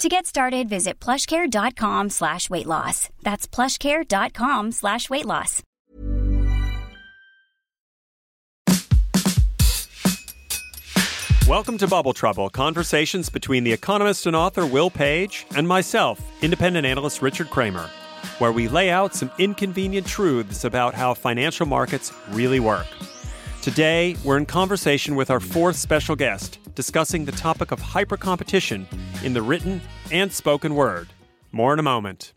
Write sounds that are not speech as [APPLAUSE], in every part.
To get started, visit plushcare.com slash weight loss. That's plushcare.com slash weight loss. Welcome to Bubble Trouble, conversations between the economist and author Will Page and myself, independent analyst Richard Kramer, where we lay out some inconvenient truths about how financial markets really work. Today, we're in conversation with our fourth special guest, discussing the topic of hypercompetition in the written and spoken word. More in a moment.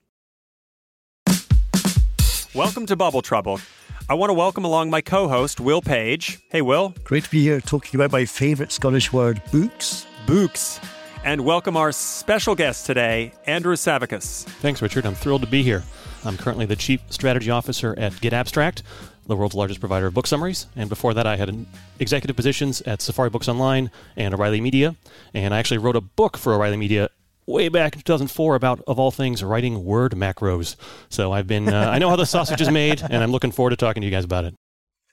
Welcome to Bubble Trouble. I want to welcome along my co host, Will Page. Hey, Will. Great to be here talking about my favourite Scottish word, books. Books. And welcome our special guest today, Andrew Savikas. Thanks, Richard. I'm thrilled to be here. I'm currently the Chief Strategy Officer at Get Abstract, the world's largest provider of book summaries. And before that, I had executive positions at Safari Books Online and O'Reilly Media. And I actually wrote a book for O'Reilly Media way back in 2004 about, of all things, writing word macros. So I've been, uh, I know how the sausage is made, and I'm looking forward to talking to you guys about it.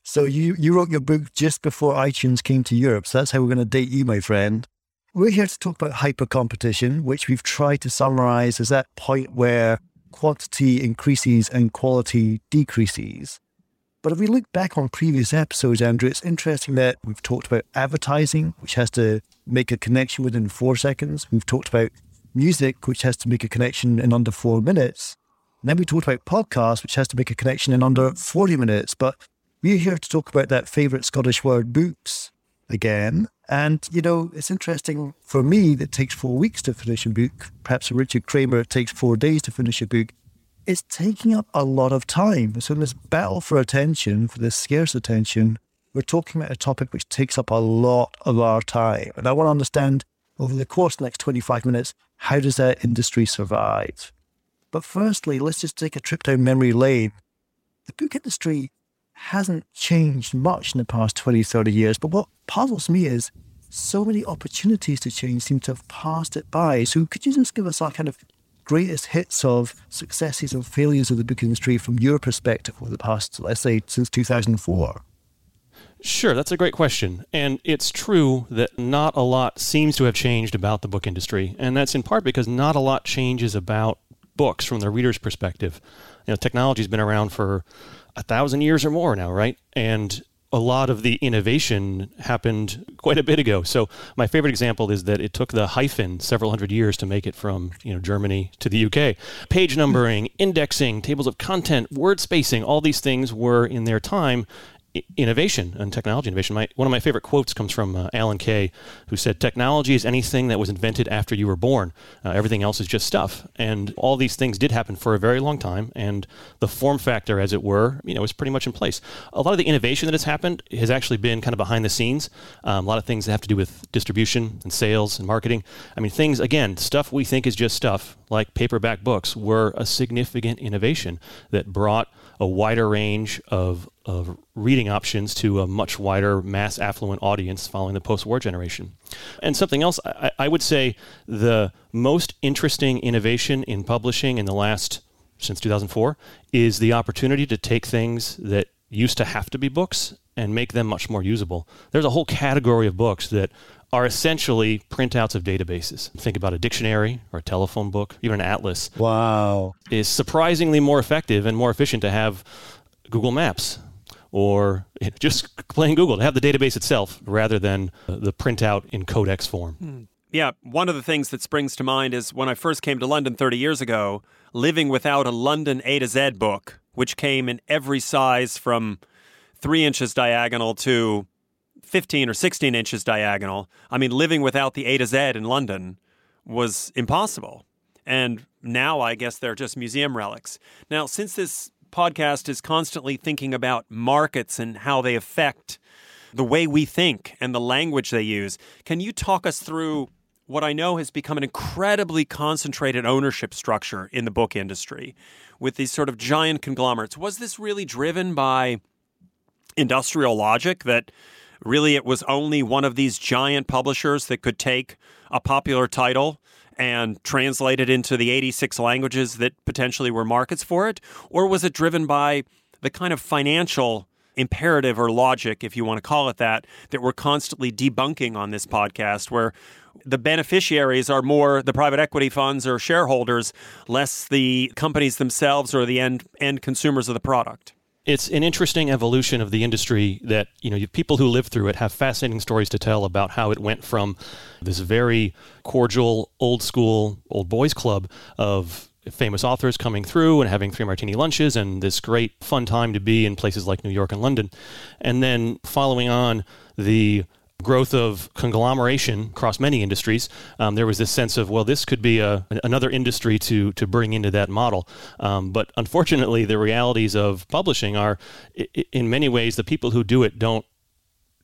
So you, you wrote your book just before iTunes came to Europe. So that's how we're going to date you, my friend. We're here to talk about hyper competition, which we've tried to summarize as that point where quantity increases and quality decreases. But if we look back on previous episodes, Andrew, it's interesting that we've talked about advertising, which has to make a connection within four seconds. We've talked about music, which has to make a connection in under four minutes. And then we talked about podcasts, which has to make a connection in under 40 minutes. But we're here to talk about that favourite Scottish word, books, again. And, you know, it's interesting for me that takes four weeks to finish a book. Perhaps for Richard Kramer, it takes four days to finish a book. It's taking up a lot of time. So, in this battle for attention, for this scarce attention, we're talking about a topic which takes up a lot of our time. And I want to understand over the course of the next 25 minutes how does that industry survive? But firstly, let's just take a trip down memory lane. The book industry hasn't changed much in the past 20, 30 years, but what puzzles me is so many opportunities to change seem to have passed it by. So could you just give us our kind of greatest hits of successes and failures of the book industry from your perspective over the past, let's say, since 2004? Sure, that's a great question. And it's true that not a lot seems to have changed about the book industry. And that's in part because not a lot changes about books from the reader's perspective. You know, technology's been around for a thousand years or more now, right? And a lot of the innovation happened quite a bit ago. So my favorite example is that it took the hyphen several hundred years to make it from you know Germany to the UK. Page numbering, indexing, tables of content, word spacing, all these things were in their time innovation and technology innovation. My, one of my favorite quotes comes from uh, Alan Kay, who said, "Technology is anything that was invented after you were born. Uh, everything else is just stuff." And all these things did happen for a very long time, and the form factor, as it were, you know, is pretty much in place. A lot of the innovation that has happened has actually been kind of behind the scenes. Um, a lot of things that have to do with distribution and sales and marketing. I mean, things again, stuff we think is just stuff, like paperback books, were a significant innovation that brought a wider range of, of reading options to a much wider mass affluent audience following the post war generation. And something else, I, I would say the most interesting innovation in publishing in the last, since 2004, is the opportunity to take things that used to have to be books and make them much more usable. There's a whole category of books that are essentially printouts of databases. Think about a dictionary or a telephone book, even an atlas. Wow. Is surprisingly more effective and more efficient to have Google Maps or just playing Google, to have the database itself rather than the printout in codex form. Hmm. Yeah, one of the things that springs to mind is when I first came to London 30 years ago, living without a London A to Z book which came in every size from three inches diagonal to 15 or 16 inches diagonal. I mean, living without the A to Z in London was impossible. And now I guess they're just museum relics. Now, since this podcast is constantly thinking about markets and how they affect the way we think and the language they use, can you talk us through what I know has become an incredibly concentrated ownership structure in the book industry with these sort of giant conglomerates? Was this really driven by industrial logic that really it was only one of these giant publishers that could take a popular title and translate it into the 86 languages that potentially were markets for it? Or was it driven by the kind of financial imperative or logic, if you want to call it that, that we're constantly debunking on this podcast, where the beneficiaries are more the private equity funds or shareholders, less the companies themselves or the end, end consumers of the product? It's an interesting evolution of the industry that you know people who live through it have fascinating stories to tell about how it went from this very cordial old school old boys club of famous authors coming through and having three martini lunches and this great fun time to be in places like New York and London. And then following on the growth of conglomeration across many industries, um, there was this sense of, well, this could be a, another industry to, to bring into that model. Um, but unfortunately, the realities of publishing are, in many ways, the people who do it don't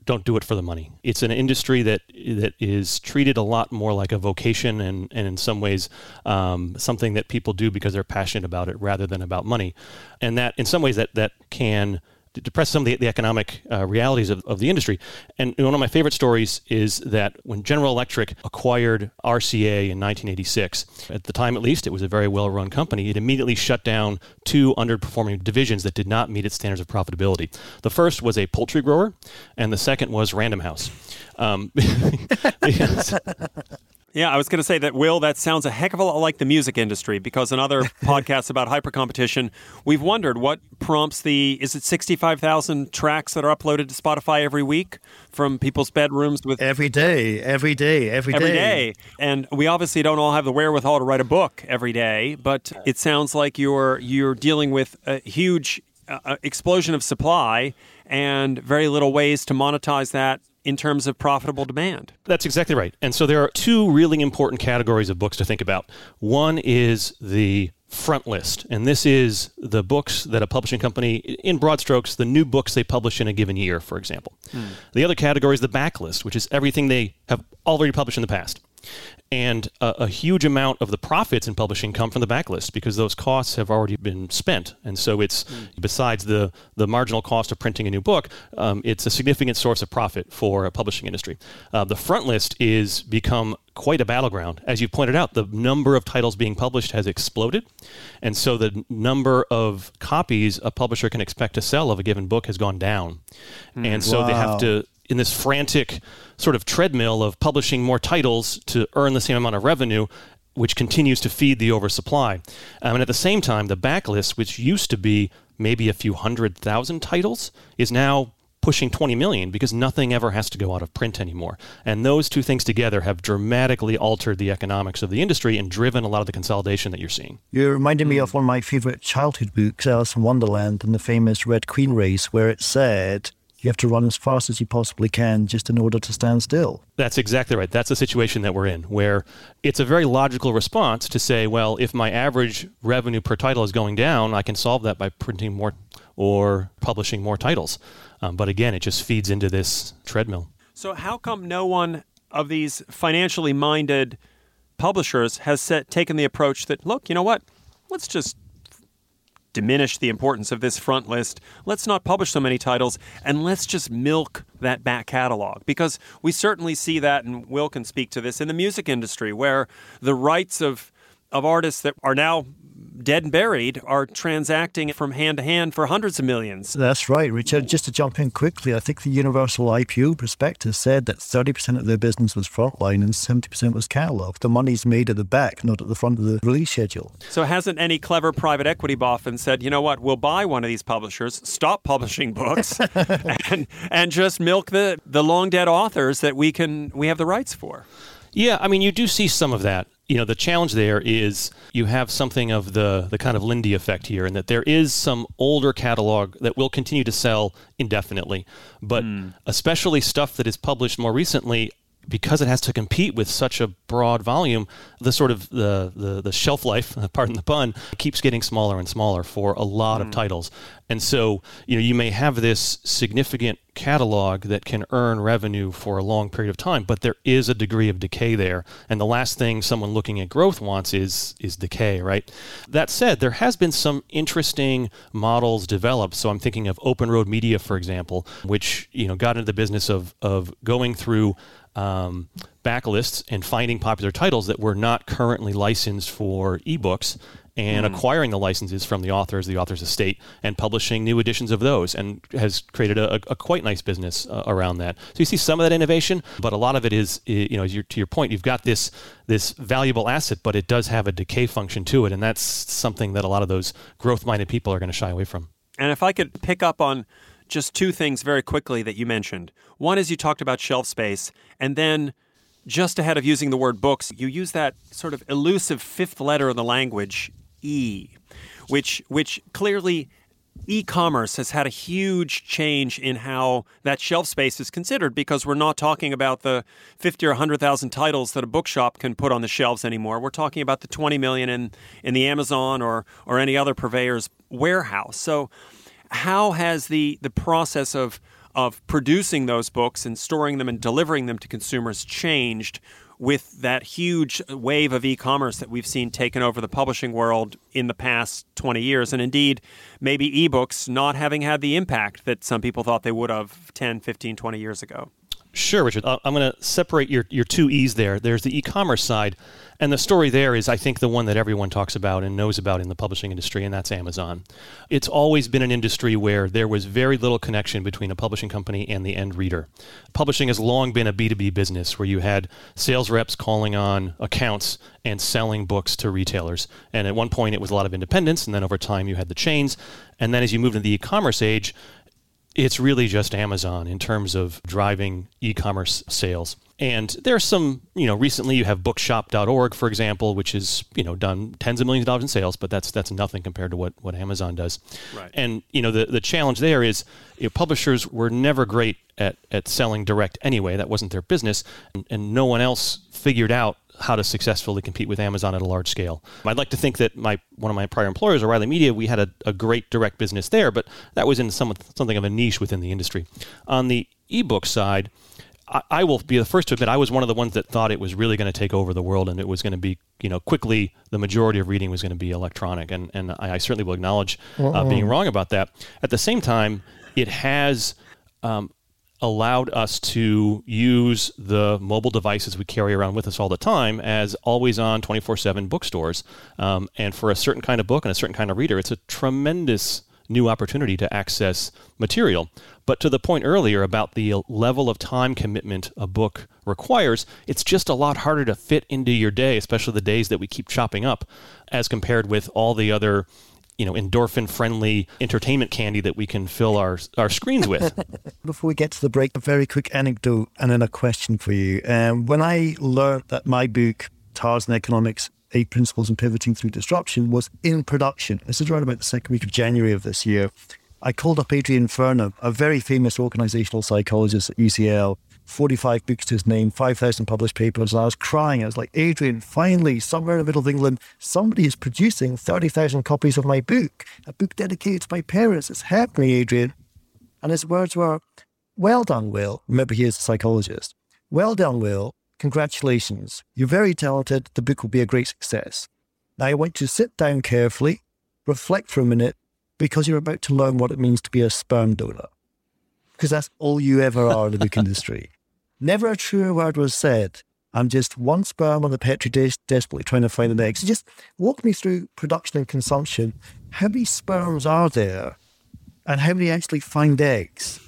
don't do it for the money. It's an industry that that is treated a lot more like a vocation and, and in some ways um, something that people do because they're passionate about it rather than about money. And that in some ways that that can depress some of the, the economic uh, realities of, of the industry. And one of my favorite stories is that when General Electric acquired RCA in 1986, at the time at least, it was a very well run company. It immediately shut down two underperforming divisions that did not meet its standards of profitability. The first was a poultry grower, and the second was Random House. Um, [LAUGHS] [LAUGHS] Yeah, I was going to say that, Will, that sounds a heck of a lot like the music industry because in other [LAUGHS] podcasts about hyper competition, we've wondered what prompts the, is it 65,000 tracks that are uploaded to Spotify every week from people's bedrooms with. Every day, every day, every day. Every day. And we obviously don't all have the wherewithal to write a book every day, but it sounds like you're, you're dealing with a huge uh, explosion of supply and very little ways to monetize that in terms of profitable demand. That's exactly right. And so there are two really important categories of books to think about. One is the front list, and this is the books that a publishing company, in broad strokes, the new books they publish in a given year, for example. Hmm. The other category is the backlist, which is everything they have already published in the past and a, a, huge amount of the profits in publishing come from the backlist because those costs have already been spent and so it's mm. besides the the marginal cost of printing a new book um, it's a significant source of profit for a publishing industry uh, the front list is become quite a battleground as you pointed out the number of titles being published has exploded and so the number of copies a publisher can expect to sell of a given book has gone down mm. and so wow. they have to in this frantic sort of treadmill of publishing more titles to earn the same amount of revenue, which continues to feed the oversupply. Um, and at the same time, the backlist, which used to be maybe a few hundred thousand titles, is now pushing 20 million because nothing ever has to go out of print anymore. And those two things together have dramatically altered the economics of the industry and driven a lot of the consolidation that you're seeing. You reminded me of one of my favorite childhood books, Alice in Wonderland, and the famous Red Queen race, where it said you have to run as fast as you possibly can just in order to stand still. That's exactly right. That's the situation that we're in, where it's a very logical response to say, well, if my average revenue per title is going down, I can solve that by printing more or publishing more titles. Um, but again, it just feeds into this treadmill. So, how come no one of these financially minded publishers has set, taken the approach that, look, you know what? Let's just diminish the importance of this front list. Let's not publish so many titles and let's just milk that back catalog because we certainly see that, and Will can speak to this in the music industry where the rights of of artists that are now dead and buried are transacting from hand to hand for hundreds of millions. That's right, Richard. Just to jump in quickly, I think the Universal IPO prospectus said that 30% of their business was frontline and 70% was catalog. The money's made at the back, not at the front of the release schedule. So hasn't any clever private equity boffin said, you know what, we'll buy one of these publishers, stop publishing books, [LAUGHS] and and just milk the, the long dead authors that we can we have the rights for? Yeah, I mean, you do see some of that you know the challenge there is you have something of the the kind of Lindy effect here, and that there is some older catalog that will continue to sell indefinitely, but mm. especially stuff that is published more recently because it has to compete with such a broad volume, the sort of the, the, the shelf life, [LAUGHS] pardon the pun, keeps getting smaller and smaller for a lot mm. of titles. And so, you know, you may have this significant catalog that can earn revenue for a long period of time, but there is a degree of decay there. And the last thing someone looking at growth wants is is decay, right? That said, there has been some interesting models developed. So I'm thinking of Open Road Media, for example, which, you know, got into the business of of going through um, backlists and finding popular titles that were not currently licensed for ebooks and mm. acquiring the licenses from the authors, the author's estate, and publishing new editions of those, and has created a, a quite nice business uh, around that. So you see some of that innovation, but a lot of it is, you know, to your point, you've got this this valuable asset, but it does have a decay function to it, and that's something that a lot of those growth-minded people are going to shy away from. And if I could pick up on just two things very quickly that you mentioned. One is you talked about shelf space, and then just ahead of using the word books, you use that sort of elusive fifth letter of the language, E, which which clearly e-commerce has had a huge change in how that shelf space is considered because we're not talking about the 50 or 100,000 titles that a bookshop can put on the shelves anymore. We're talking about the 20 million in in the Amazon or or any other purveyor's warehouse. So how has the the process of of producing those books and storing them and delivering them to consumers changed with that huge wave of e-commerce that we've seen taken over the publishing world in the past 20 years? And indeed maybe ebooks not having had the impact that some people thought they would have 10 15 20 years ago Sure, Richard. Uh, I'm going to separate your, your two E's there. There's the e commerce side, and the story there is, I think, the one that everyone talks about and knows about in the publishing industry, and that's Amazon. It's always been an industry where there was very little connection between a publishing company and the end reader. Publishing has long been a B2B business where you had sales reps calling on accounts and selling books to retailers. And at one point, it was a lot of independence, and then over time, you had the chains. And then as you moved into the e commerce age, it's really just Amazon in terms of driving e-commerce sales. And there's some, you know, recently you have bookshop.org, for example, which is, you know, done tens of millions of dollars in sales, but that's that's nothing compared to what, what Amazon does. Right. And, you know, the, the challenge there is you know, publishers were never great at, at selling direct anyway. That wasn't their business. And, and no one else figured out how to successfully compete with Amazon at a large scale. I'd like to think that my one of my prior employers, O'Reilly Media, we had a, a great direct business there, but that was in some, something of a niche within the industry. On the ebook side, I, I will be the first to admit I was one of the ones that thought it was really going to take over the world and it was going to be, you know, quickly the majority of reading was going to be electronic. And, and I, I certainly will acknowledge uh, being wrong about that. At the same time, it has um, allowed us to use the mobile devices we carry around with us all the time as always on 24 7 bookstores. Um, and for a certain kind of book and a certain kind of reader, it's a tremendous new opportunity to access material. But to the point earlier about the level of time commitment a book requires, it's just a lot harder to fit into your day, especially the days that we keep chopping up, as compared with all the other you know endorphin friendly entertainment candy that we can fill our our screens with. [LAUGHS] Before we get to the break, a very quick anecdote and then a question for you. Um, when I learned that my book Tarzan Economics Eight Principles in Pivoting Through Disruption was in production, this is right about the second week of January of this year. I called up Adrian Furnham, a very famous organizational psychologist at UCL, 45 books to his name, 5,000 published papers. And I was crying. I was like, Adrian, finally, somewhere in the middle of England, somebody is producing 30,000 copies of my book, a book dedicated to my parents. It's happening, Adrian. And his words were, Well done, Will. Remember, he is a psychologist. Well done, Will. Congratulations. You're very talented. The book will be a great success. Now, I want you to sit down carefully, reflect for a minute, because you're about to learn what it means to be a sperm donor. Because that's all you ever are in the book [LAUGHS] industry. Never a truer word was said. I'm just one sperm on the petri dish, desperately trying to find an egg. So just walk me through production and consumption. How many sperms are there, and how many actually find eggs?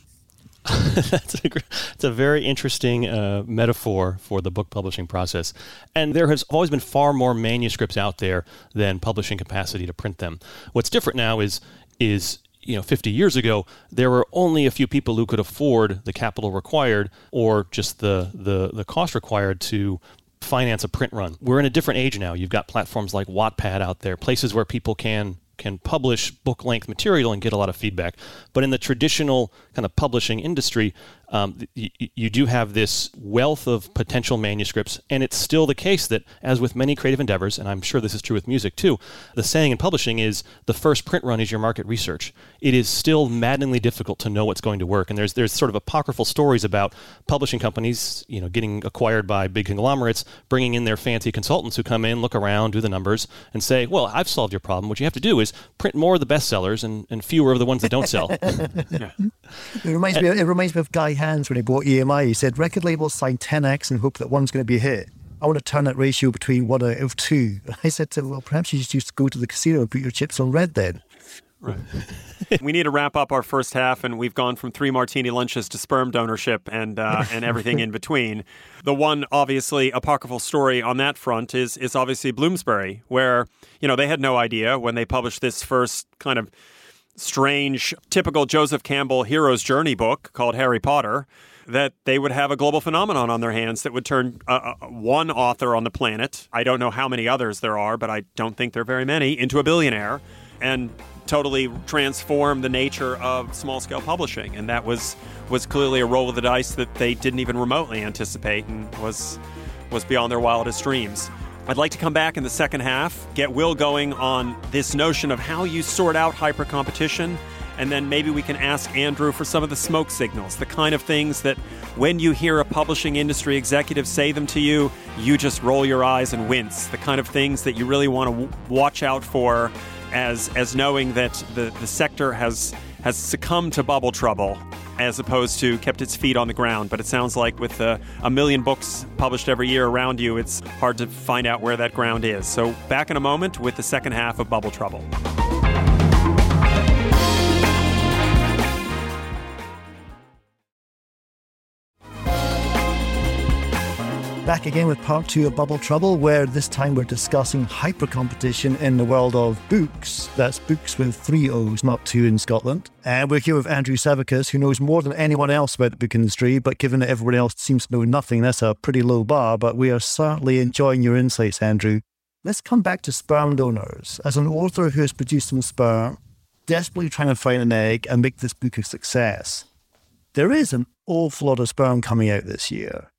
[LAUGHS] that's, a, that's a very interesting uh, metaphor for the book publishing process. And there has always been far more manuscripts out there than publishing capacity to print them. What's different now is is you know 50 years ago there were only a few people who could afford the capital required or just the the, the cost required to finance a print run. We're in a different age now. You've got platforms like Wattpad out there, places where people can can publish book length material and get a lot of feedback. But in the traditional kind of publishing industry, um, you, you do have this wealth of potential manuscripts, and it's still the case that, as with many creative endeavors, and I'm sure this is true with music too, the saying in publishing is the first print run is your market research. It is still maddeningly difficult to know what's going to work, and there's there's sort of apocryphal stories about publishing companies, you know, getting acquired by big conglomerates, bringing in their fancy consultants who come in, look around, do the numbers, and say, "Well, I've solved your problem. What you have to do is print more of the bestsellers and, and fewer of the ones that don't sell." [LAUGHS] yeah. It reminds me. It reminds me of Guy Hands when he bought EMI. He said record labels sign 10x and hope that one's going to be a hit. I want to turn that ratio between one out of two. [LAUGHS] I said to him, well, perhaps you should just go to the casino and put your chips on red then. Right. [LAUGHS] we need to wrap up our first half, and we've gone from three martini lunches to sperm donorship and uh, [LAUGHS] and everything in between. The one obviously apocryphal story on that front is is obviously Bloomsbury, where you know they had no idea when they published this first kind of strange, typical Joseph Campbell hero's journey book called Harry Potter that they would have a global phenomenon on their hands that would turn uh, uh, one author on the planet, I don't know how many others there are, but I don't think there are very many, into a billionaire and totally transform the nature of small scale publishing. And that was was clearly a roll of the dice that they didn't even remotely anticipate and was was beyond their wildest dreams. I'd like to come back in the second half, get Will going on this notion of how you sort out hyper competition, and then maybe we can ask Andrew for some of the smoke signals, the kind of things that when you hear a publishing industry executive say them to you, you just roll your eyes and wince, the kind of things that you really want to w- watch out for as as knowing that the, the sector has has succumbed to bubble trouble as opposed to kept its feet on the ground. But it sounds like with uh, a million books published every year around you, it's hard to find out where that ground is. So, back in a moment with the second half of Bubble Trouble. Back again with part two of Bubble Trouble, where this time we're discussing hyper competition in the world of books. That's books with three O's, not two in Scotland. And we're here with Andrew Savikas, who knows more than anyone else about the book industry, but given that everyone else seems to know nothing, that's a pretty low bar. But we are certainly enjoying your insights, Andrew. Let's come back to sperm donors. As an author who has produced some sperm, desperately trying to find an egg and make this book a success, there is an awful lot of sperm coming out this year.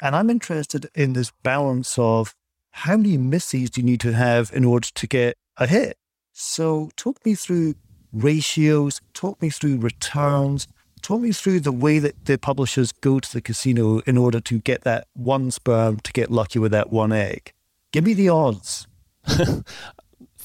And I'm interested in this balance of how many misses do you need to have in order to get a hit? So, talk me through ratios, talk me through returns, talk me through the way that the publishers go to the casino in order to get that one sperm to get lucky with that one egg. Give me the odds. [LAUGHS]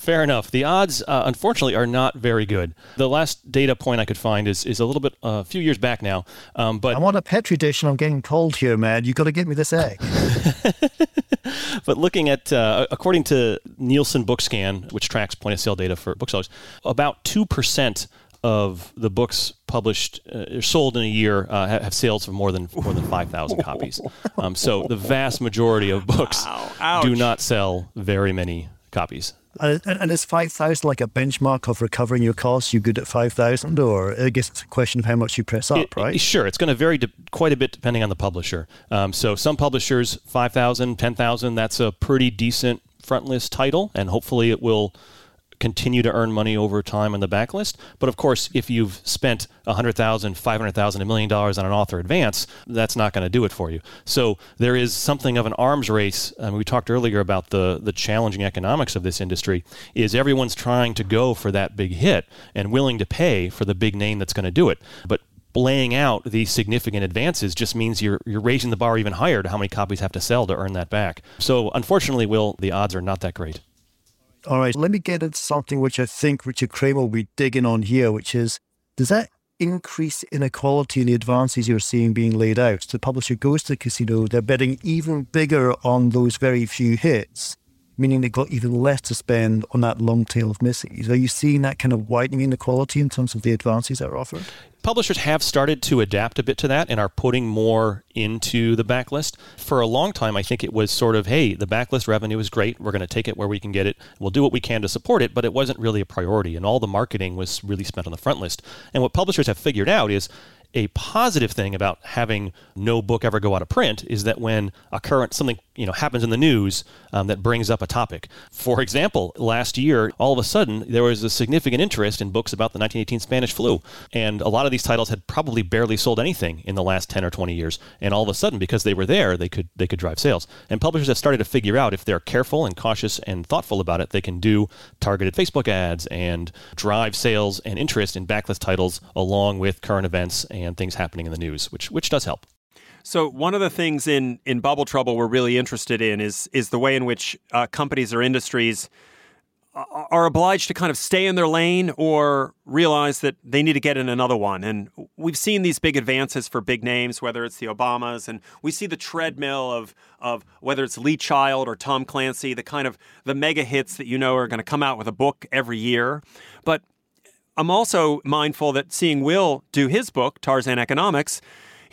Fair enough. The odds, uh, unfortunately, are not very good. The last data point I could find is, is a little bit, uh, a few years back now. Um, but I want a petri dish and I'm getting cold here, man. You got to get me this egg. [LAUGHS] [LAUGHS] but looking at, uh, according to Nielsen Bookscan, which tracks point of sale data for booksellers, about two percent of the books published uh, sold in a year uh, have sales of more than more than five thousand copies. [LAUGHS] Um, so the vast majority of books wow. do not sell very many copies. And, and is 5,000 like a benchmark of recovering your costs? You good at 5,000? Or I guess it's a question of how much you press up, it, right? Sure. It's going to vary de- quite a bit depending on the publisher. Um, so some publishers, 5,000, 10,000, that's a pretty decent front list title. And hopefully it will continue to earn money over time on the backlist. But of course, if you've spent $100,000, $500,000, a million dollars on an author advance, that's not going to do it for you. So there is something of an arms race. I mean, we talked earlier about the, the challenging economics of this industry, is everyone's trying to go for that big hit and willing to pay for the big name that's going to do it. But laying out these significant advances just means you're you're raising the bar even higher to how many copies have to sell to earn that back. So unfortunately, Will, the odds are not that great. All right, let me get at something which I think Richard Kramer will be digging on here, which is does that increase inequality in the advances you're seeing being laid out? The publisher goes to the casino, they're betting even bigger on those very few hits, meaning they've got even less to spend on that long tail of misses. Are you seeing that kind of widening inequality in terms of the advances that are offered? publishers have started to adapt a bit to that and are putting more into the backlist. For a long time, I think it was sort of, hey, the backlist revenue is great. We're going to take it where we can get it. We'll do what we can to support it, but it wasn't really a priority. And all the marketing was really spent on the front list. And what publishers have figured out is a positive thing about having no book ever go out of print is that when a current something you know happens in the news um, that brings up a topic. For example, last year, all of a sudden there was a significant interest in books about the 1918 Spanish flu, and a lot of these titles had probably barely sold anything in the last 10 or 20 years, and all of a sudden, because they were there, they could they could drive sales. And publishers have started to figure out if they're careful and cautious and thoughtful about it, they can do targeted Facebook ads and drive sales and interest in backlist titles along with current events things happening in the news, which which does help. So one of the things in in Bubble Trouble we're really interested in is is the way in which uh, companies or industries are obliged to kind of stay in their lane or realize that they need to get in another one. And we've seen these big advances for big names, whether it's the Obamas, and we see the treadmill of of whether it's Lee Child or Tom Clancy, the kind of the mega hits that you know are going to come out with a book every year. But I'm also mindful that seeing Will do his book, Tarzan Economics,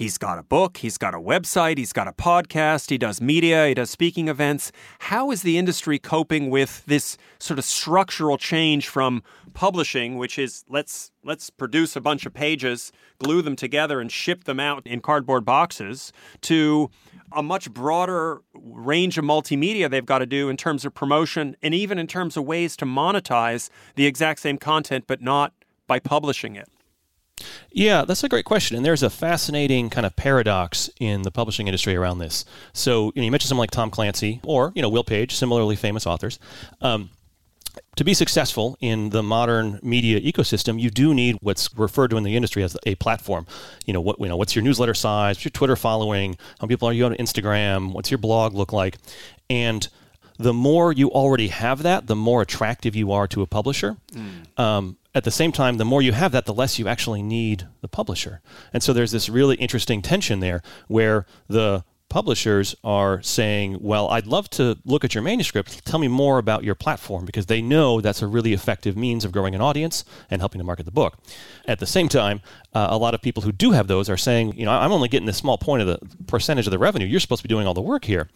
He's got a book, he's got a website, he's got a podcast, he does media, he does speaking events. How is the industry coping with this sort of structural change from publishing, which is let's let's produce a bunch of pages, glue them together and ship them out in cardboard boxes to a much broader range of multimedia they've got to do in terms of promotion and even in terms of ways to monetize the exact same content but not by publishing it. Yeah, that's a great question. And there's a fascinating kind of paradox in the publishing industry around this. So, you, know, you mentioned someone like Tom Clancy or, you know, Will Page, similarly famous authors. Um, to be successful in the modern media ecosystem, you do need what's referred to in the industry as a platform. You know, what you know, what's your newsletter size? What's your Twitter following? How many people are you on Instagram? What's your blog look like? And the more you already have that, the more attractive you are to a publisher. Mm. Um, at the same time, the more you have that, the less you actually need the publisher. And so there's this really interesting tension there where the publishers are saying, Well, I'd love to look at your manuscript. Tell me more about your platform because they know that's a really effective means of growing an audience and helping to market the book. At the same time, uh, a lot of people who do have those are saying, You know, I'm only getting this small point of the percentage of the revenue. You're supposed to be doing all the work here.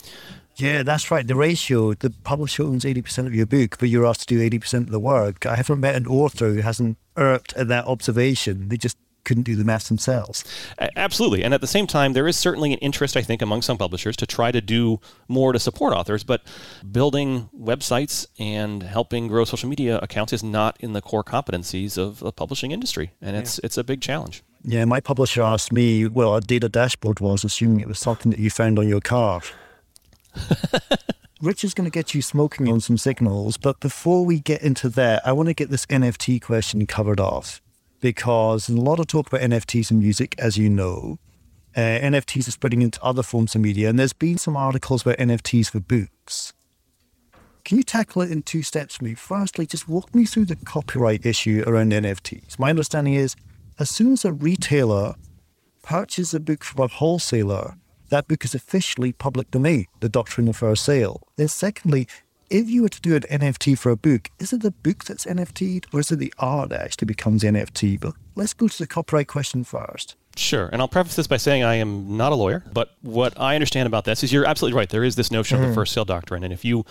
Yeah, that's right. The ratio, the publisher owns 80% of your book, but you're asked to do 80% of the work. I haven't met an author who hasn't irked at that observation. They just couldn't do the math themselves. Absolutely. And at the same time, there is certainly an interest, I think, among some publishers to try to do more to support authors, but building websites and helping grow social media accounts is not in the core competencies of the publishing industry. And it's, yeah. it's a big challenge. Yeah, my publisher asked me, well, a data dashboard was, assuming it was something that you found on your car. [LAUGHS] Rich is going to get you smoking on some signals, but before we get into that, I want to get this NFT question covered off because a lot of talk about NFTs and music, as you know. Uh, NFTs are spreading into other forms of media, and there's been some articles about NFTs for books. Can you tackle it in two steps for me? Firstly, just walk me through the copyright issue around NFTs. My understanding is as soon as a retailer purchases a book from a wholesaler, that book is officially public domain, the doctrine of fair sale. Then, secondly, if you were to do an NFT for a book, is it the book that's NFT'd or is it the art that actually becomes NFT? But let's go to the copyright question first. Sure. And I'll preface this by saying I am not a lawyer, but what I understand about this is you're absolutely right. There is this notion mm. of the mm-hmm. first sale doctrine. And if you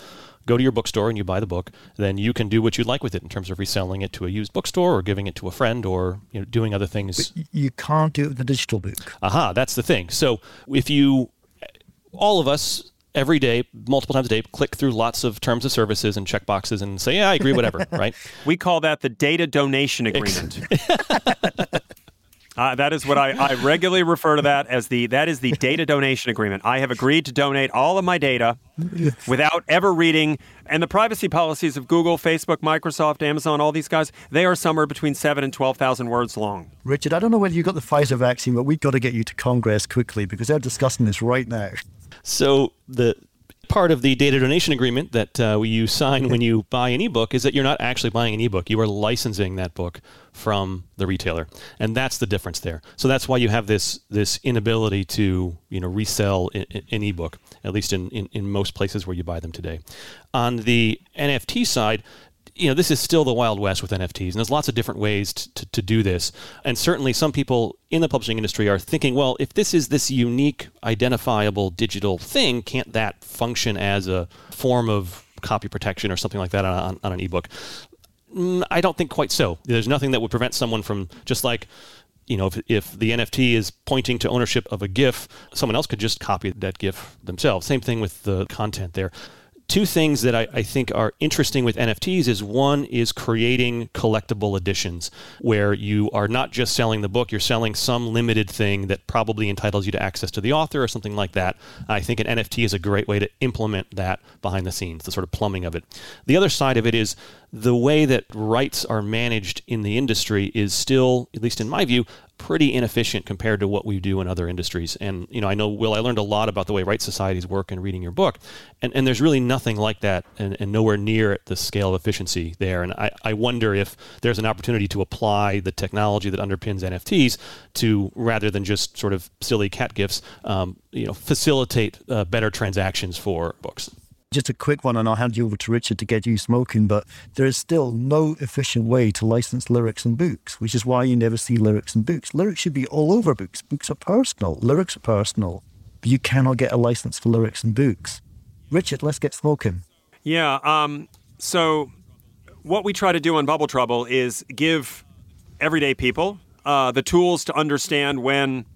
go to your bookstore and you buy the book, then you can do what you'd like with it in terms of reselling it to a used bookstore or giving it to a friend or you know, doing other things. But you can't do it with a digital book. Aha, that's the thing. So if you, all of us, every day, multiple times a day, click through lots of terms of services and check boxes and say, yeah, I agree, whatever, [LAUGHS] right? We call that the data donation agreement. [LAUGHS] Uh, that is what I, I regularly refer to that as the that is the data donation agreement. I have agreed to donate all of my data without ever reading. And the privacy policies of Google, Facebook, Microsoft, Amazon, all these guys, they are somewhere between seven and twelve thousand words long. Richard, I don't know whether you got the Pfizer vaccine, but we've got to get you to Congress quickly because they're discussing this right now. So the part of the data donation agreement that uh, you sign when you buy an ebook is that you're not actually buying an ebook. You are licensing that book from the retailer, and that's the difference there. So that's why you have this this inability to you know resell an ebook, at least in, in, in most places where you buy them today. On the NFT side, you know, this is still the Wild West with NFTs, and there's lots of different ways to, to, to, do this. And certainly, some people in the publishing industry are thinking, well, if this is this unique, identifiable digital thing, can't that function as a form of copy protection or something like that on, on an ebook? Mm, I don't think quite so. There's nothing that would prevent someone from just like you know, if, if the NFT is pointing to ownership of a GIF, someone else could just copy that GIF themselves. Same thing with the content there two things that I, I, think are interesting with NFTs is one is creating collectible editions where you are not just selling the book, you're selling some limited thing that probably entitles you to access to the author or something like that. I think an NFT is a great way to implement that behind the scenes, the sort of plumbing of it. The other side of it is the way that rights are managed in the industry is still, at least in my view, pretty inefficient compared to what we do in other industries. And, you know, I know, Will, I learned a lot about the way rights societies work in reading your book. And, and there's really nothing like that and, and nowhere near at the scale of efficiency there. And I, I wonder if there's an opportunity to apply the technology that underpins NFTs to, rather than just sort of silly cat GIFs, um, you know, facilitate uh, better transactions for books just a quick one, and I'll hand you over to Richard to get you smoking. But there is still no efficient way to license lyrics and books, which is why you never see lyrics and books. Lyrics should be all over books. Books are personal, lyrics are personal, but you cannot get a license for lyrics and books. Richard, let's get smoking. Yeah. Um, so, what we try to do on Bubble Trouble is give everyday people uh, the tools to understand when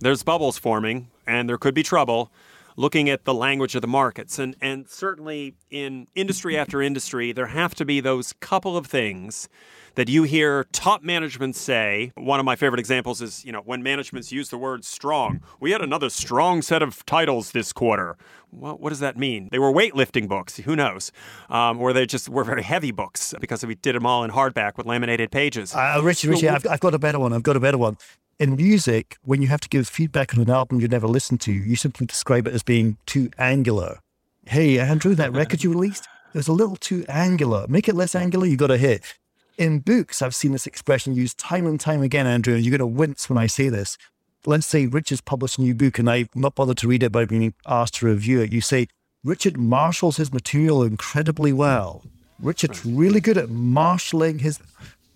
there's bubbles forming and there could be trouble looking at the language of the markets. And, and certainly in industry after industry, there have to be those couple of things that you hear top management say. One of my favorite examples is, you know, when managements use the word strong. We had another strong set of titles this quarter. Well, what does that mean? They were weightlifting books. Who knows? Um, or they just were very heavy books because we did them all in hardback with laminated pages. Uh, Richie, Richie, I've, I've got a better one. I've got a better one in music, when you have to give feedback on an album you never listened to, you simply describe it as being too angular. Hey, Andrew, that record you released, it was a little too angular. Make it less angular, you got a hit. In books, I've seen this expression used time and time again, Andrew, and you're going to wince when I say this. Let's say Richard's published a new book and I've not bothered to read it, but been asked to review it. You say, Richard marshals his material incredibly well. Richard's really good at marshalling his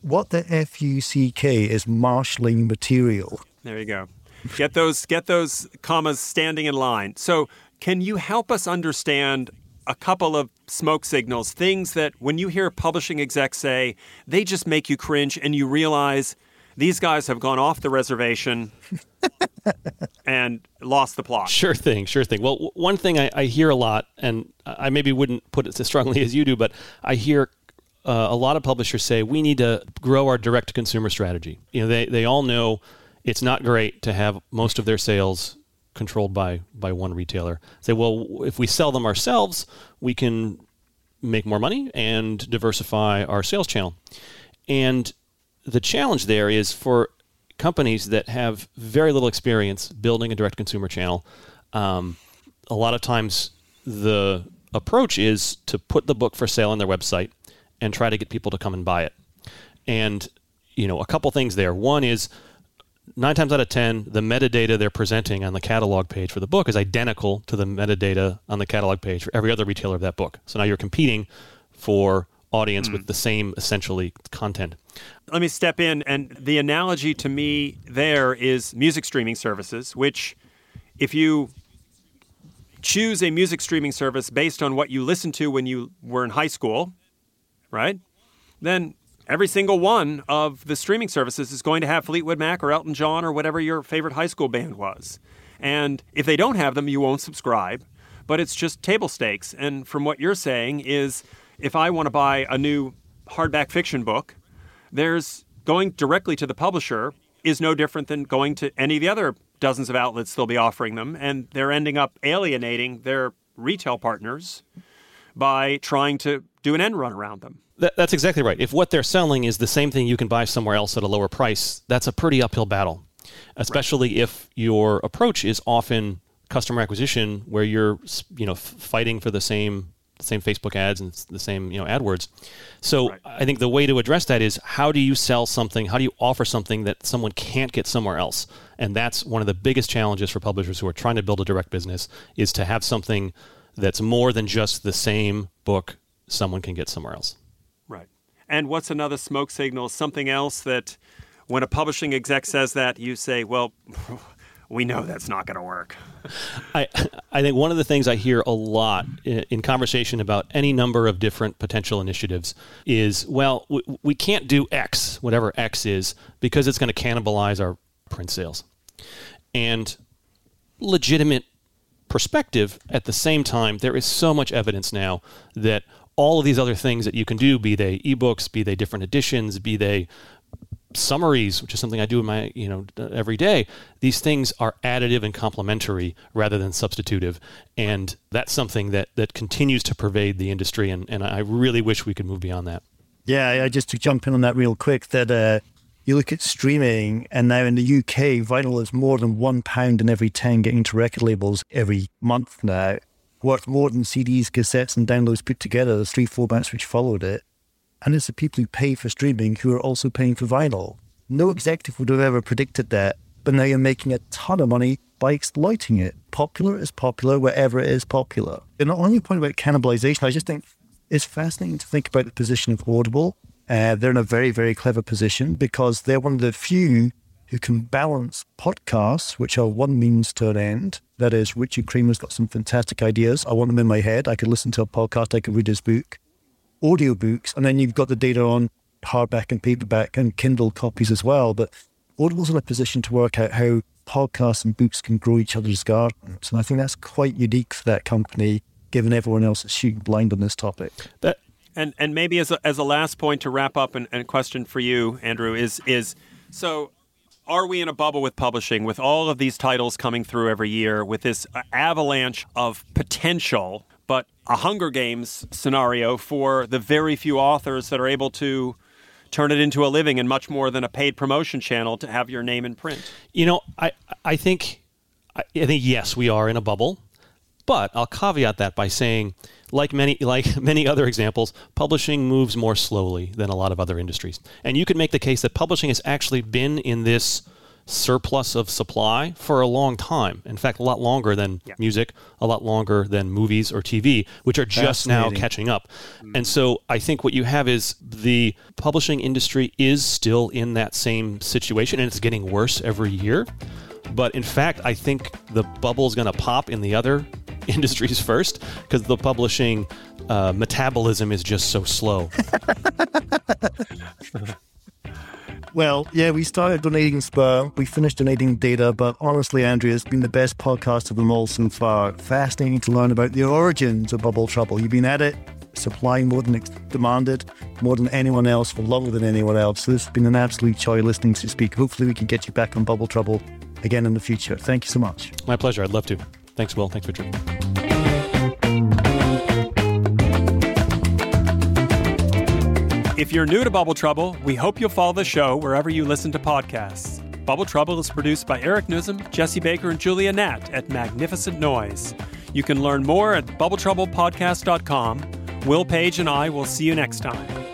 what the fuck is marshalling material? There you go. Get those get those commas standing in line. So, can you help us understand a couple of smoke signals, things that when you hear publishing execs say, they just make you cringe and you realize these guys have gone off the reservation [LAUGHS] and lost the plot. Sure thing, sure thing. Well, one thing I, I, hear a lot, and I maybe wouldn't put it as strongly as you do, but I hear uh, a lot of publishers say we need to grow our direct to consumer strategy. You know, they, they all know it's not great to have most of their sales controlled by by one retailer. Say, well, if we sell them ourselves, we can make more money and diversify our sales channel. And the challenge there is for companies that have very little experience building a direct consumer channel. Um, a lot of times, the approach is to put the book for sale on their website and try to get people to come and buy it. And you know, a couple things there. One is nine times out of ten, the metadata they're presenting on the catalog page for the book is identical to the metadata on the catalog page for every other retailer of that book. So now you're competing for audience mm. with the same essentially content. Let me step in and the analogy to me there is music streaming services, which if you choose a music streaming service based on what you listened to when you were in high school, right? Then every single one of the streaming services is going to have Fleetwood Mac or Elton John or whatever your favorite high school band was. And if they don't have them, you won't subscribe. But it's just table stakes. And from what you're saying is if I want to buy a new hardback fiction book, there's going directly to the publisher is no different than going to any of the other dozens of outlets they'll be offering them. And they're ending up alienating their retail partners by trying to do an end run around them. That, that's exactly right. If what they're selling is the same thing you can buy somewhere else at a lower price, that's a pretty uphill battle, especially right. if your approach is often customer acquisition, where you're you know fighting for the same same Facebook ads and the same you know AdWords. So right. I think the way to address that is how do you sell something? How do you offer something that someone can't get somewhere else? And that's one of the biggest challenges for publishers who are trying to build a direct business is to have something that's more than just the same book someone can get somewhere else. Right. And what's another smoke signal? Something else that when a publishing exec says that, you say, well, [LAUGHS] we know that's not going to work. [LAUGHS] I, I think one of the things I hear a lot in, in, conversation about any number of different potential initiatives is, well, we, we can't do X, whatever X is, because it's going to cannibalize our print sales. And legitimate perspective, at the same time, there is so much evidence now that all of these other things that you can do, be they ebooks, be they different editions, be they summaries, which is something I do in my, you know, every day, these things are additive and complementary rather than substitutive. And that's something that, that continues to pervade the industry. And, and I really wish we could move beyond that. Yeah, I just to jump in on that real quick, that uh, you look at streaming, and now in the UK, vinyl is more than one pound in every 10 getting to record labels every month now, worth more than CDs, cassettes, and downloads put together, the three formats which followed it. And it's the people who pay for streaming who are also paying for vinyl. No executive would have ever predicted that, but now you're making a ton of money by exploiting it. Popular is popular wherever it is popular. And on your point about cannibalization, I just think it's fascinating to think about the position of Audible. Uh, they're in a very, very clever position because they're one of the few who can balance podcasts, which are one means to an end. That is, Richard Kramer's got some fantastic ideas. I want them in my head. I could listen to a podcast, I could read his book audiobooks, and then you've got the data on hardback and paperback and Kindle copies as well. But Audible's in a position to work out how podcasts and books can grow each other's gardens. And I think that's quite unique for that company, given everyone else is shooting blind on this topic. That, and and maybe as a, as a last point to wrap up and, and question for you, Andrew, is is so are we in a bubble with publishing with all of these titles coming through every year with this uh, avalanche of potential but a Hunger Games scenario for the very few authors that are able to turn it into a living and much more than a paid promotion channel to have your name in print. You know, I I think I think yes, we are in a bubble, but I'll caveat that by saying like many like [LAUGHS] many other examples, publishing moves more slowly than a lot of other industries. And you could make the case that publishing has actually been in this surplus of supply for a long time. In fact, a lot longer than yeah. music, a lot longer than movies or TV, which are just now catching up. Mm. And so I think what you have is the publishing industry is still in that same situation and it's getting worse every year. But in fact, I think the bubble is going to pop in the other [LAUGHS] industries first because the publishing uh, metabolism is just so slow. [LAUGHS] Well, yeah, we started donating Spur. We finished donating data, but honestly, Andrew, it's been the best podcast of them all so far. Fascinating to learn about the origins of Bubble Trouble. You've been at it, supplying more than demanded, more than anyone else, for longer than anyone else. So this has been an absolute joy listening to you speak. Hopefully, we can get you back on Bubble Trouble again in the future. Thank you so much. My pleasure. I'd love to. Thanks, Will. Thanks, Richard. If you're new to Bubble Trouble, we hope you'll follow the show wherever you listen to podcasts. Bubble Trouble is produced by Eric Nuzum, Jesse Baker, and Julia Nat at Magnificent Noise. You can learn more at bubbletroublepodcast.com. Will Page and I will see you next time.